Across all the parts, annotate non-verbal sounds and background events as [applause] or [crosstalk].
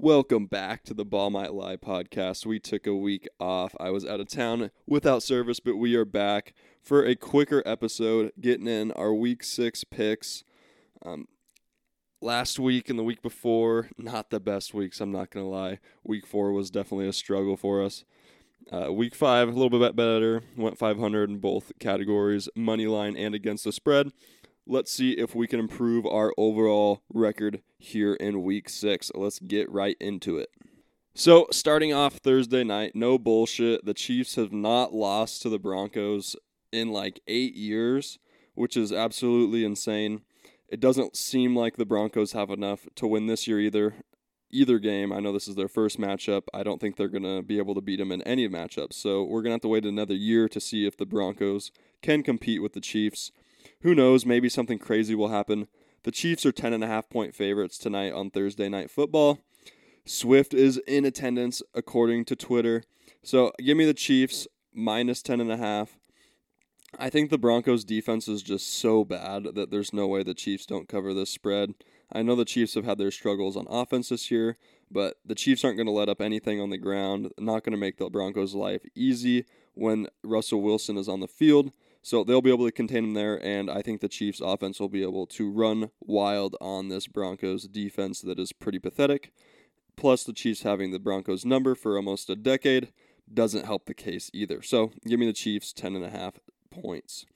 Welcome back to the Ball Might Lie podcast. We took a week off. I was out of town without service, but we are back for a quicker episode, getting in our week six picks. Um, last week and the week before, not the best weeks, I'm not going to lie. Week four was definitely a struggle for us. Uh, week five, a little bit better, went 500 in both categories, money line and against the spread. Let's see if we can improve our overall record here in week six. Let's get right into it. So, starting off Thursday night, no bullshit. The Chiefs have not lost to the Broncos in like eight years, which is absolutely insane. It doesn't seem like the Broncos have enough to win this year either. Either game, I know this is their first matchup. I don't think they're going to be able to beat them in any matchups. So, we're going to have to wait another year to see if the Broncos can compete with the Chiefs. Who knows? Maybe something crazy will happen. The Chiefs are 10.5 point favorites tonight on Thursday Night Football. Swift is in attendance according to Twitter. So give me the Chiefs minus 10.5. I think the Broncos defense is just so bad that there's no way the Chiefs don't cover this spread. I know the Chiefs have had their struggles on offense this year, but the Chiefs aren't going to let up anything on the ground. Not going to make the Broncos' life easy when Russell Wilson is on the field. So they'll be able to contain them there, and I think the Chiefs' offense will be able to run wild on this Broncos defense that is pretty pathetic. Plus, the Chiefs having the Broncos number for almost a decade doesn't help the case either. So give me the Chiefs 10.5 points.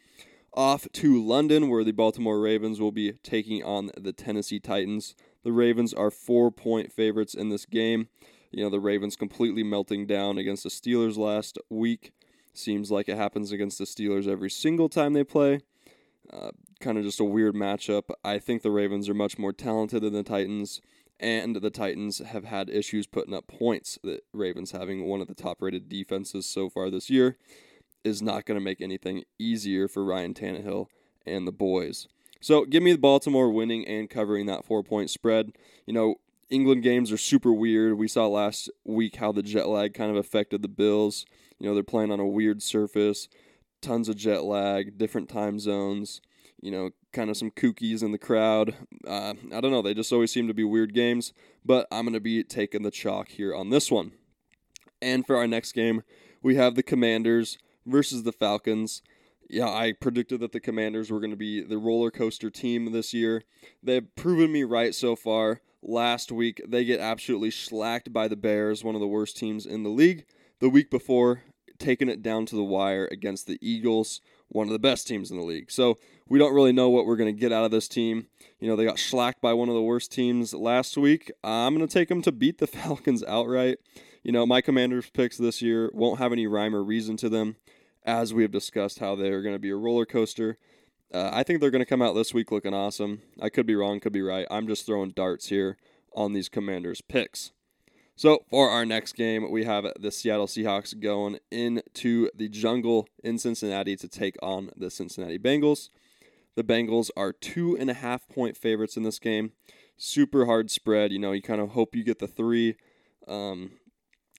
Off to London, where the Baltimore Ravens will be taking on the Tennessee Titans. The Ravens are four point favorites in this game. You know, the Ravens completely melting down against the Steelers last week. Seems like it happens against the Steelers every single time they play. Uh, kind of just a weird matchup. I think the Ravens are much more talented than the Titans, and the Titans have had issues putting up points. The Ravens having one of the top rated defenses so far this year is not going to make anything easier for Ryan Tannehill and the boys. So give me the Baltimore winning and covering that four point spread. You know, England games are super weird. We saw last week how the jet lag kind of affected the Bills. You know, they're playing on a weird surface, tons of jet lag, different time zones, you know, kind of some kookies in the crowd. Uh, I don't know. They just always seem to be weird games, but I'm going to be taking the chalk here on this one. And for our next game, we have the Commanders versus the Falcons. Yeah, I predicted that the Commanders were going to be the roller coaster team this year. They've proven me right so far. Last week, they get absolutely slacked by the Bears, one of the worst teams in the league. The week before, taking it down to the wire against the Eagles, one of the best teams in the league. So we don't really know what we're going to get out of this team. You know, they got slacked by one of the worst teams last week. I'm going to take them to beat the [laughs] Falcons outright. You know, my Commanders picks this year won't have any rhyme or reason to them, as we have discussed how they're going to be a roller coaster. Uh, I think they're going to come out this week looking awesome. I could be wrong, could be right. I'm just throwing darts here on these Commanders picks. So for our next game, we have the Seattle Seahawks going into the jungle in Cincinnati to take on the Cincinnati Bengals. The Bengals are two and a half point favorites in this game. Super hard spread. You know, you kind of hope you get the three. Um,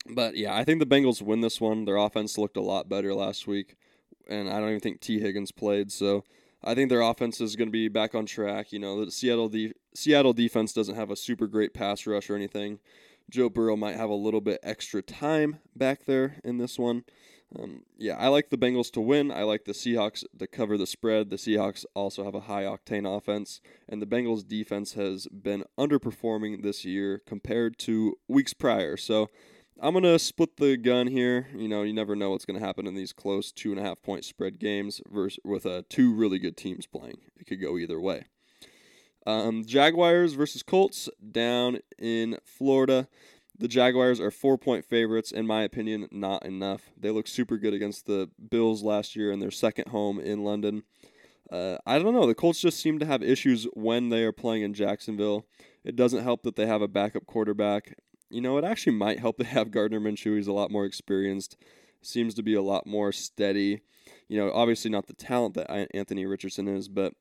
but yeah, I think the Bengals win this one. Their offense looked a lot better last week, and I don't even think Tee Higgins played. So I think their offense is going to be back on track. You know, the Seattle de- Seattle defense doesn't have a super great pass rush or anything. Joe Burrow might have a little bit extra time back there in this one. Um, yeah, I like the Bengals to win. I like the Seahawks to cover the spread. The Seahawks also have a high octane offense, and the Bengals defense has been underperforming this year compared to weeks prior. So I'm going to split the gun here. You know, you never know what's going to happen in these close two and a half point spread games versus, with uh, two really good teams playing. It could go either way. Um, Jaguars versus Colts down in Florida. The Jaguars are four point favorites, in my opinion, not enough. They look super good against the Bills last year in their second home in London. Uh, I don't know. The Colts just seem to have issues when they are playing in Jacksonville. It doesn't help that they have a backup quarterback. You know, it actually might help [laughs] to have Gardner Minshew. He's a lot more experienced, seems to be a lot more steady. You know, obviously not the talent that Anthony Richardson is, but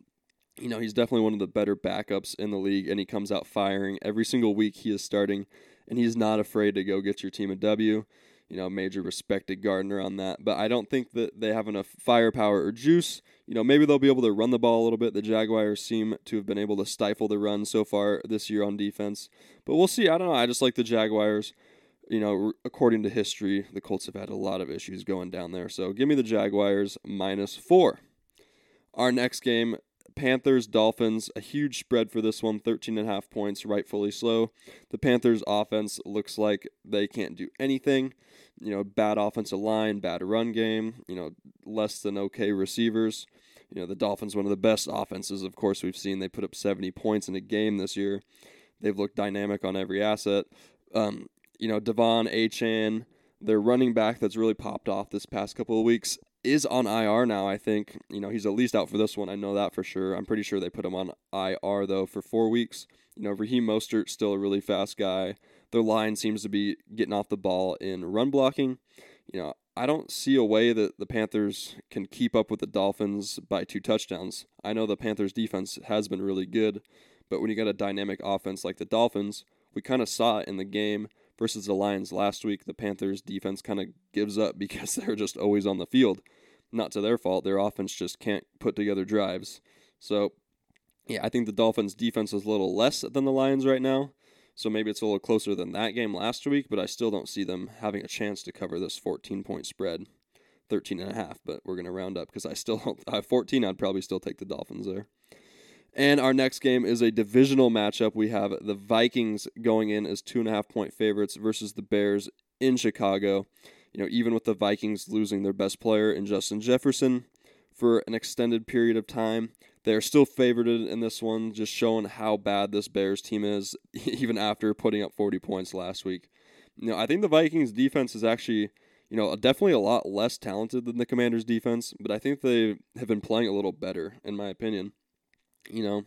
you know, he's definitely one of the better backups in the league, and he comes out firing every single week he is starting, and he's not afraid to go get your team a W. you know, major respected Gardner on that. But I don't think that they have enough firepower or juice. You know, maybe they'll be able to run the ball a little bit. The Jaguars seem to have been able to stifle the run so far this year on defense. But we'll see. I don't know. I just like the Jaguars. You know, according to history, the Colts have had a lot of issues going down there. So give me the Jaguars minus four. Our next game, Panthers Dolphins, a huge spread for this one, 13 and a half points, rightfully slow. The Panthers offense looks like they can't do anything. You know, bad offensive line, bad run game, you know, less than okay receivers. You know, the Dolphins one of the best offenses of course we've seen. They put up 70 points in a game this year. They've looked dynamic on every asset. Um, you know, De'Von Achane, their running back that's really popped off this past couple of weeks is on IR now, I think. You know, he's at least out for this one. I know that for sure. I'm pretty sure they put him on IR, though, for four weeks. You know, Raheem Mostert's still a really fast guy. Their line seems to be getting off the ball in run blocking. You know, I don't see a way that the Panthers can keep up with the Dolphins by two touchdowns. I know the Panthers' defense has been really good, but when you got a dynamic offense like the Dolphins, we kind of saw it in the game versus the Lions last week, the Panthers defense kind of gives up [laughs] because they're just always on the field. Not to their fault, their offense just can't put together drives. So, yeah, I think the Dolphins defense is a little less than the Lions right now. So maybe it's a little closer than that game last week, but I still don't see them having a chance to cover this 14 point spread. 13 and a half, but we're going to round up because I still [laughs] don't I have 14, I'd probably still take the Dolphins there. And our next game is a divisional matchup. We have the Vikings going in as two and a half point favorites versus the Bears in Chicago. You know, even with the Vikings losing their best player in Justin Jefferson for an extended period of time, they're still favored in this one, just showing how bad this Bears team is, [laughs] even after putting up 40 points last week. You know, I think the Vikings defense is actually, you know, definitely a lot less talented than the Commanders defense, but I think they have been playing a little better, in my opinion you know,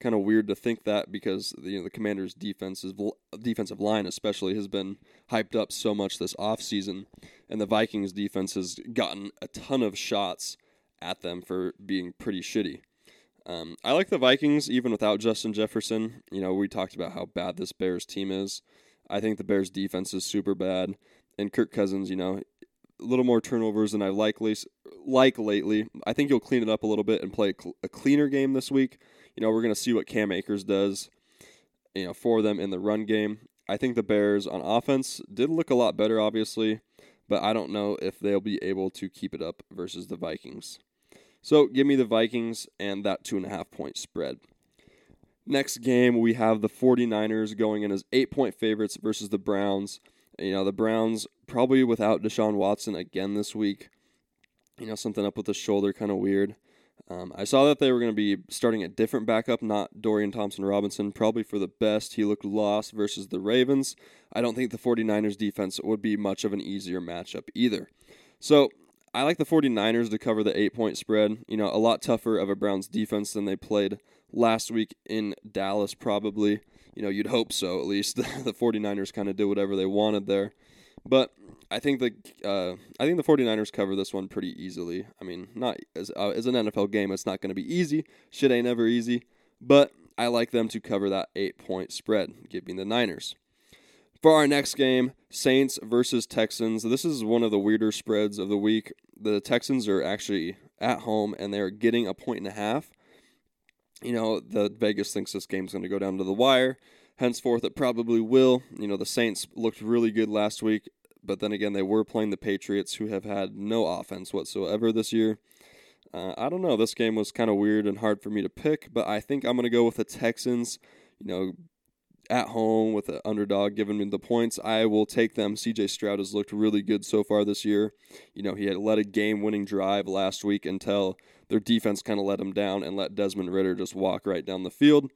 kind of weird to think that because you know the Commanders' defensive defensive line especially has been hyped up so much this offseason, and the Vikings' defense has gotten a ton of shots at them for being pretty shitty. Um, I like the Vikings even without Justin Jefferson. You know, we talked about how bad this Bears team is. I think the Bears' defense is super bad, and Kirk Cousins, you know, a little more turnovers than I likely like lately. I think you'll clean it up a little bit and play a, cl- a cleaner game this week. You know, we're going to see what Cam Akers does, you know, for them in the run game. I think the Bears on offense did look a lot better, obviously, but I don't know if they'll be able to keep it up versus the Vikings. So give me the Vikings and that two and a half point spread. Next game, we have the 49ers going in as eight point favorites versus the Browns. You know, the Browns probably without Deshaun Watson again this week. You know, something up with the shoulder, kind of weird. Um, I saw that they were going to be starting a different backup, not Dorian Thompson Robinson, probably for the best. He looked lost versus the Ravens. I don't think the 49ers defense would be much of an easier matchup either. So I like the 49ers to cover the eight point spread. You know, a lot tougher of a Browns defense than they played last week in Dallas, probably you know, you'd hope so at least. [laughs] the 49ers kind of did whatever they wanted there. But I think the uh, I think the 49ers cover this one pretty easily. I mean, not as uh, as an NFL game, it's not going to be easy. Shit ain't ever easy, but I like them to cover that 8-point spread, giving the Niners. For our next game, Saints versus Texans. This is one of the weirder spreads of the week. The Texans are actually at home and they're getting a point and a half you know, the Vegas thinks this game's going to go down to the wire. Henceforth, it probably will. You know, the Saints looked really good last week, but then again, they were playing the Patriots, who have had no offense whatsoever this year. Uh, I don't know. This game was kind of weird and hard for me to pick, but I think I'm going to go with the Texans. You know, at home with an underdog giving me the points, I will take them. CJ Stroud has looked really good so far this year. You know, he had led a game winning drive last week until their defense kind of let him down and let Desmond Ridder just walk right down the field.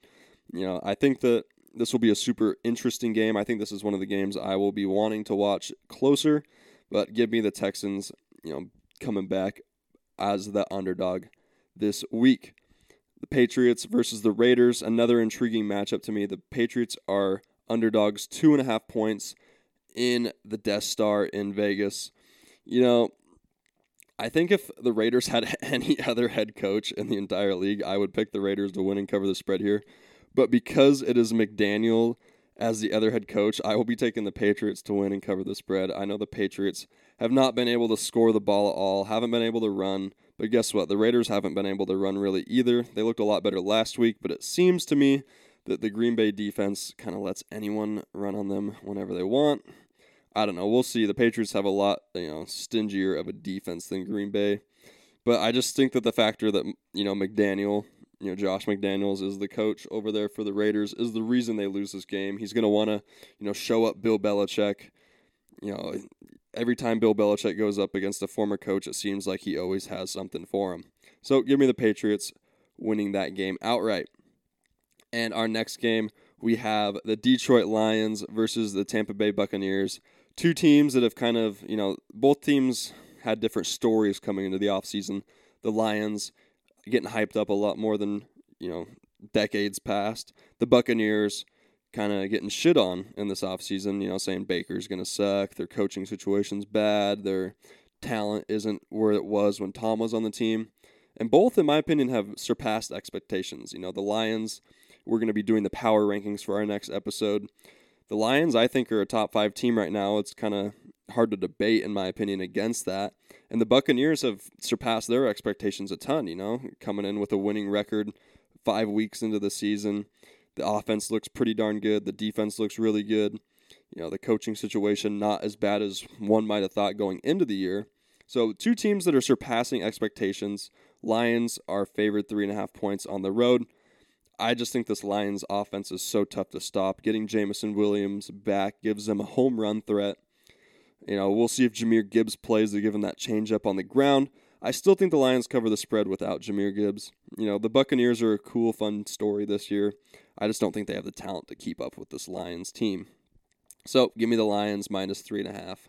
You know, I think that this will be a super interesting game. I think this is one of the games I will be wanting to watch closer, but give me the Texans, you know, coming back as the underdog this week. The Patriots versus the Raiders, another intriguing matchup to me. The Patriots are underdogs, two and a half points in the Death Star in Vegas. You know, I think if the Raiders had [laughs] any other head coach in the entire league, I would pick the Raiders to win and cover the spread here. But because it is McDaniel as the other head coach, I will be taking the Patriots to win and cover the spread. I know the Patriots have not been able to score the ball at all, haven't been able to run. But guess what? The Raiders haven't been able to run really either. They looked a lot better last week, but it seems to me that the Green Bay defense kind of lets anyone run on them whenever they want. I don't know. We'll see. The Patriots have a lot, you know, stingier of a defense than Green Bay. But I just think that the factor that, you know, McDaniel, you know, Josh McDaniels is the coach over there for the Raiders is the reason they lose this game. He's going to want to, you know, show up Bill Belichick. You know, every time Bill Belichick goes up against a former coach, it seems like he always has something for him. So give me the Patriots winning that game outright. And our next game, we have the Detroit Lions versus the Tampa Bay Buccaneers. Two teams that have kind of, you know, both teams had different stories coming into the offseason. The Lions getting hyped up a lot more than, you know, decades past. The Buccaneers kind of getting shit on in this offseason, you know, saying Baker's going to suck, their coaching situation's bad, their talent isn't where it was when Tom was on the team. And both, in my opinion, have surpassed expectations. You know, the Lions, we're going to be doing the power rankings for our next episode. The Lions, I think, are a top five team right now. It's kind of hard to debate, in my opinion, against that. And the Buccaneers have surpassed their expectations a ton, you know, coming in with a winning record five weeks into the season. The offense looks pretty darn good. The defense looks really good. You know, the coaching situation not as bad as one might have thought going into the year. So, two teams that are surpassing expectations. Lions are favored three and a half points on the road. I just think this Lions offense is so tough to stop. Getting Jameson Williams back gives them a home run threat. You know, we'll see if Jahmyr Gibbs plays to give him that changeup on the ground. I still think the Lions cover the spread without Jahmyr Gibbs. You know, the Buccaneers are a cool, fun story this year. I just don't think they have the talent to keep up with this Lions team. So give me the Lions minus three and a half.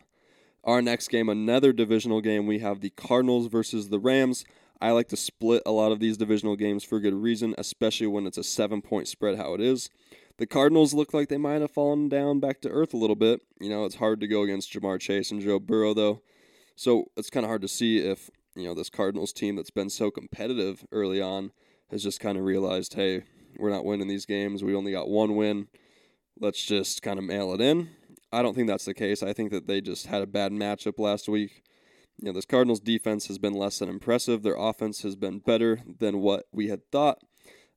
Our next game, another divisional game, we have the Cardinals versus the Rams. I like to split a lot of these divisional games for good reason, especially when it's a seven point spread, how it is. The Cardinals look like they might have fallen down back to earth a little bit. You know, it's hard to go against Ja'Marr Chase and Joe Burrow, though. So it's kind of hard to see if, you know, this Cardinals team that's been so competitive early on has just kind of realized, hey, we're not winning these games. We only got one win. Let's just kind of mail it in. I don't think that's the case. I think that they just had a bad matchup last week. You know, this Cardinals defense has been less than impressive. Their offense has been better than what we had thought.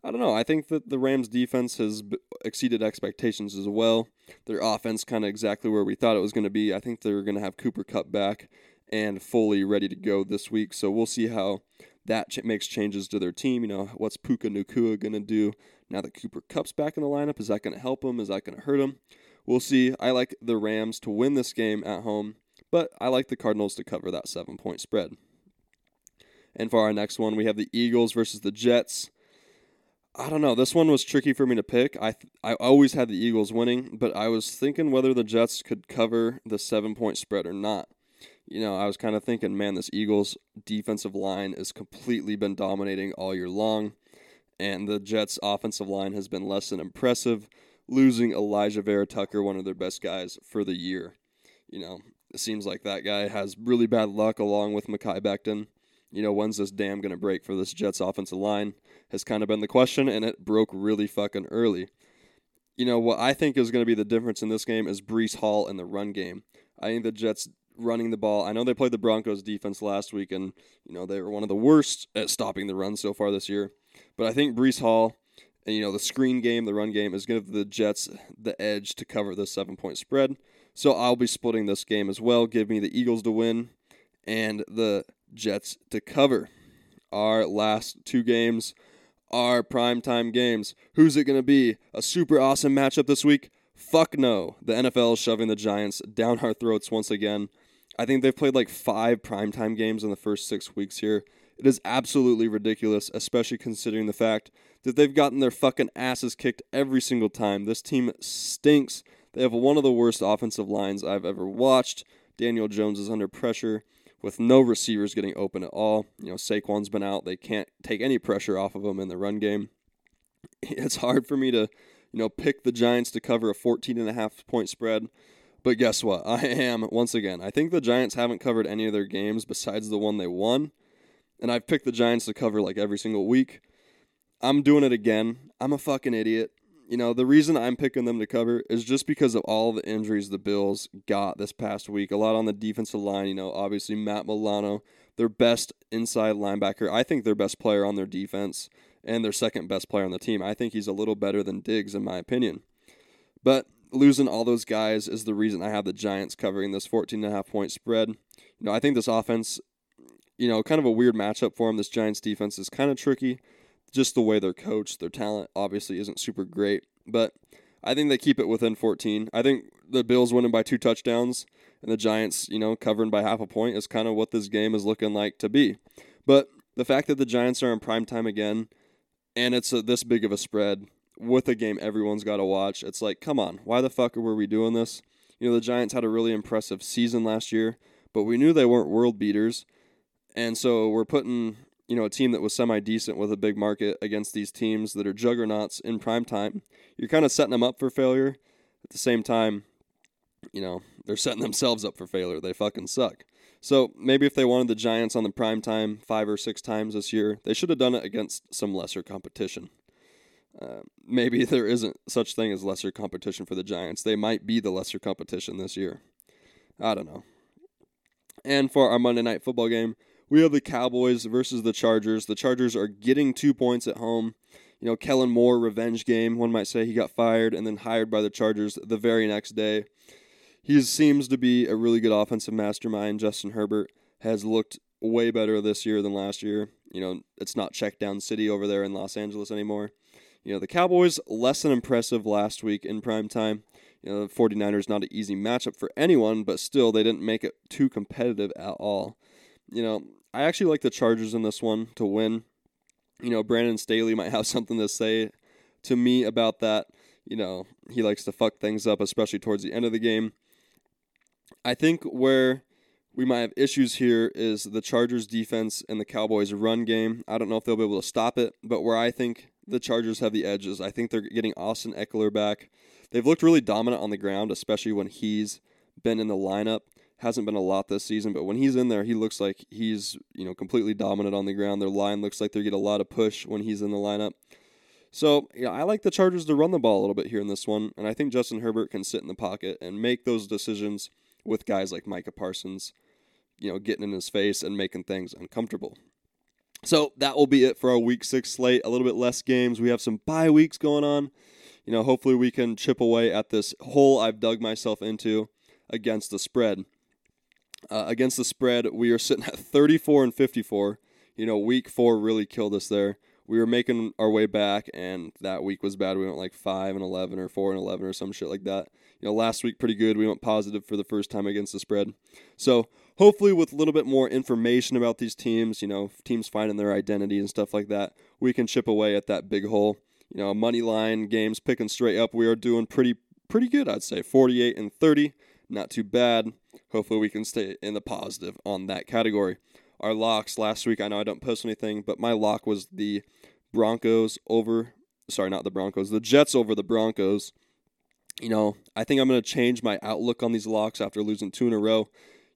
I don't know. I think that the Rams defense has exceeded expectations as well. Their offense kind of exactly where we thought it was going to be. I think they're going to have Cooper Kupp back and fully ready to go this week. So we'll see how that ch- makes changes to their team. You know, what's Puka Nacua going to do now that Cooper Kupp's back in the lineup? Is that going to help him? Is that going to hurt him? We'll see. I like the Rams to win this game at home, but I like the Cardinals to cover that seven point spread. And for our next one, we have the Eagles versus the Jets. I don't know. This one was tricky for me to pick. I th- I always had the Eagles winning, but I was thinking whether the Jets could cover the seven point spread or not. You know, I was kind of thinking, man, this Eagles defensive line has completely been dominating all year long, and the Jets offensive line has been less than impressive, losing Alijah Vera-Tucker, one of their best guys for the year. You know, it seems like that guy has really bad luck along with Mekhi Becton. You know, when's this dam going to break for this Jets offensive line? has kind of been the question, and it broke really fucking early. You know, what I think is going to be the difference in this game is Breece Hall in the run game. I think the Jets running the ball. I know they played the Broncos defense last week, and, you know, they were one of the worst at stopping the run so far this year. But I think Breece Hall and, you know, the screen game, the run game, is going to give the Jets the edge to cover the seven point spread. So I'll be splitting this game as well. Give me the Eagles to win and the Jets to cover. Our last two games are primetime games. Who's it going to be? A super awesome matchup this week? Fuck no. The NFL is shoving the Giants down our throats once again. I think they've played like five primetime games in the first six weeks here. It is absolutely ridiculous, especially considering the fact that they've gotten their fucking asses kicked every single time. This team stinks. They have one of the worst offensive lines I've ever watched. Daniel Jones is under pressure with no receivers getting open at all. You know, Saquon's been out. They can't take any pressure off of him in the run game. [laughs] It's hard for me to, you know, pick the Giants to cover a 14 and a half point spread. But guess what? [laughs] I am once again. I think the Giants haven't covered any of their games besides the one they won. And I've picked the Giants to cover like every single week. I'm doing it again. I'm a fucking idiot. You know, the reason I'm picking them to cover is just because of all the injuries the Bills got this past week. A lot on the defensive line, you know, obviously Matt Milano, their best inside linebacker. I think their best player on their defense and their second best player on the team. I think he's a little better than Diggs, in my opinion. But losing all those guys is the reason I have the Giants covering this 14 and a half point spread. You know, I think this offense, you know, kind of a weird matchup for them. This Giants defense is kind of tricky just the way they're coached. Their talent obviously isn't super great, but I think they keep it within 14. I think the Bills winning by two touchdowns and the Giants, you know, covering by half a point is kind of what this game is looking like to be. But the fact that the Giants are in prime time again and it's a, this big of a spread with a game everyone's got to watch, it's like, come on, why the fuck were we doing this? You know, the Giants had a really impressive season last year, but we knew they weren't world beaters. And so we're putting you know, a team that was semi decent with a big market against these teams that are juggernauts in prime time, you're kind of setting them up for failure. At the same time, you know, they're setting themselves up for failure. They fucking suck. So maybe if they wanted the Giants on the prime time five or six times this year, they should have done it against some lesser competition. Uh, maybe [laughs] there isn't such thing as lesser competition for the Giants. They might be the lesser competition this year. I don't know. And for our Monday night football game, we have the Cowboys versus the Chargers. The Chargers are getting two points at home. You know, Kellen Moore revenge game. One might say he got fired and then hired by the Chargers the very next day. He seems to be a really good offensive mastermind. Justin Herbert has looked way better this year than last year. You know, it's not check down city over there in Los Angeles anymore. You know, the Cowboys less than impressive last week in prime time. You know, the 49ers not an easy matchup for anyone, but still they didn't make it too competitive at all. You know, I actually like the Chargers in this one to win. You know, Brandon Staley might have [laughs] something to say to me about that. You know, he likes to fuck things up, especially towards the end of the game. I think where we might have issues here is the Chargers defense and the Cowboys run game. I don't know if they'll be able to stop it, but where I think the Chargers have the edges, I think they're getting Austin Ekeler back. They've looked really dominant on the ground, especially when he's been in the lineup hasn't been a lot this season, but when he's in there, he looks like he's you know completely dominant on the ground. Their line looks like they get a lot of push when he's in the lineup. So yeah, I like the Chargers to run the ball a little bit here in this one, and I think Justin Herbert can sit in the pocket and make those decisions with guys like Micah Parsons, you know, getting in his face and making things uncomfortable. So that will be it for our week six slate. A little bit less games. We have some bye weeks going on. You know, hopefully we can chip away at this hole I've dug myself into against the spread. Uh, against the spread, we are sitting at 34 and 54. You know, week four really killed us there. We were making our way back, and that week was bad. We went like 5 and 11 or 4 and 11 or some shit like that. You know, last week pretty good. We went positive for the first time against the spread. So, hopefully, with a little bit more information about these teams, you know, teams finding their identity and stuff like that, we can chip away at that big hole. You know, money line games picking straight up. We are doing pretty pretty good, I'd say. 48 and 30 not too bad. Hopefully, we can stay in the positive on that category. Our locks last week, I know I don't post anything, but my lock was the Broncos over, sorry, not the Broncos, the Jets over the Broncos. You know, I think I'm going to change my outlook on these locks after losing two in a row.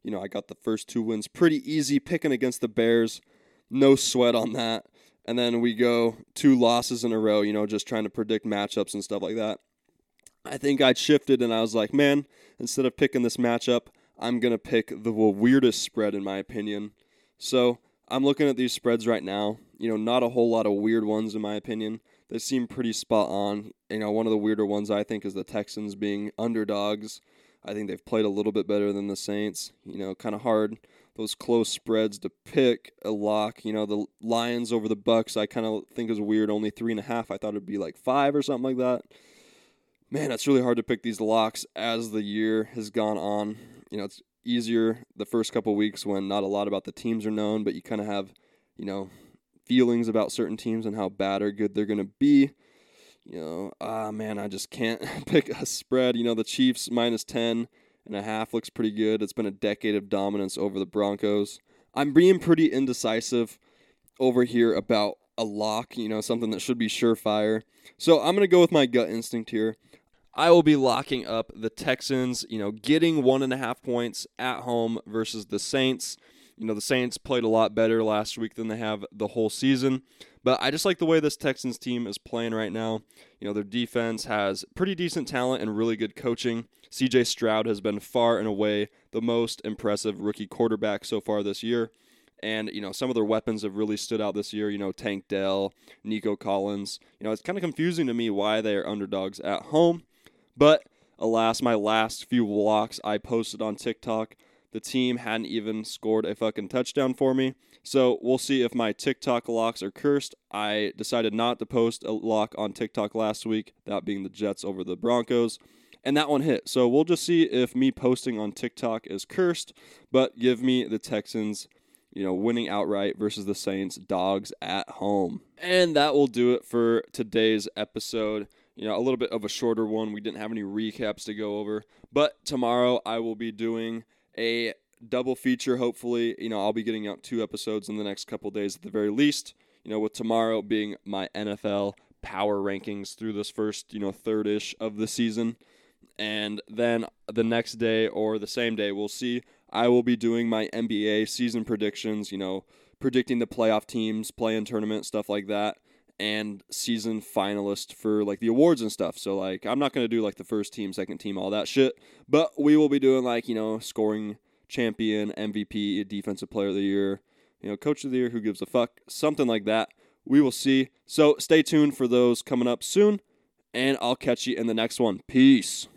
You know, I got the first two wins pretty easy, picking against the Bears. No sweat on that. And then we go two losses in a row, you know, just trying to predict matchups and stuff like that. I think I'd shifted and I was like, man, instead of picking this matchup, I'm going to pick the weirdest spread in my opinion. So I'm looking at these spreads right now. You know, not a whole lot of weird ones in my opinion. They seem pretty spot on. You know, one of the weirder ones I think is the Texans being underdogs. I think they've played a little bit better than the Saints. You know, kind of hard those close spreads to pick a lock. You know, the Lions over the Bucks. I kind of think is weird. Only three and a half. I thought it'd be like five or something like that man, it's really hard to pick these locks as the year has gone on. You know, it's easier the first couple weeks when not a lot about the teams are known, but you kind of have, you know, feelings about certain teams and how bad or good they're going to be. You know, ah, man, I just can't [laughs] pick a spread. You know, the Chiefs minus 10 and a half looks pretty good. It's been a decade of dominance over the Broncos. I'm being pretty indecisive over here about a lock, you know, something that should be surefire. So I'm going to go with my gut instinct here. I will be locking up the Texans, you know, getting one and a half points at home versus the Saints. you know, the Saints played a lot better last week than they have the whole season. But I just like the way this Texans team is playing right now. You know, their defense has pretty decent talent and really good coaching. CJ Stroud has been far and away the most impressive rookie quarterback so far this year. And, you know, some of their weapons have really stood out this year. You know, Tank Dell, Nico Collins. You know, it's kind of confusing to me why they are underdogs at home. But alas, my last few locks I posted on TikTok, the team hadn't even scored a fucking touchdown for me. So we'll see if my TikTok locks are cursed. I decided not to post a lock on TikTok last week, that being the Jets over the Broncos. And that one hit. So we'll just see if me posting on TikTok is cursed, but give me the Texans you know, winning outright versus the Saints, dogs at home. And that will do it for today's episode. You know, a little bit of a shorter one. We didn't have any recaps to go over, but tomorrow I will be doing a double feature, hopefully. You know, I'll be getting out two episodes in the next couple days at the very least. You know, with tomorrow being my NFL power rankings through this first, you know, third ish of the season. And then the next day or the same day, we'll see. I will be doing my NBA season predictions, you know, predicting the playoff teams, play-in tournament, stuff like that, and season finalist for like the awards and stuff. So like I'm not going to do like the first team, second team, all that shit, but we will be doing like, you know, scoring champion, MVP, defensive player of the year, you know, coach of the year, who gives a fuck, something like that. We will see. So stay tuned for those coming up soon, and I'll catch you in the next one. Peace.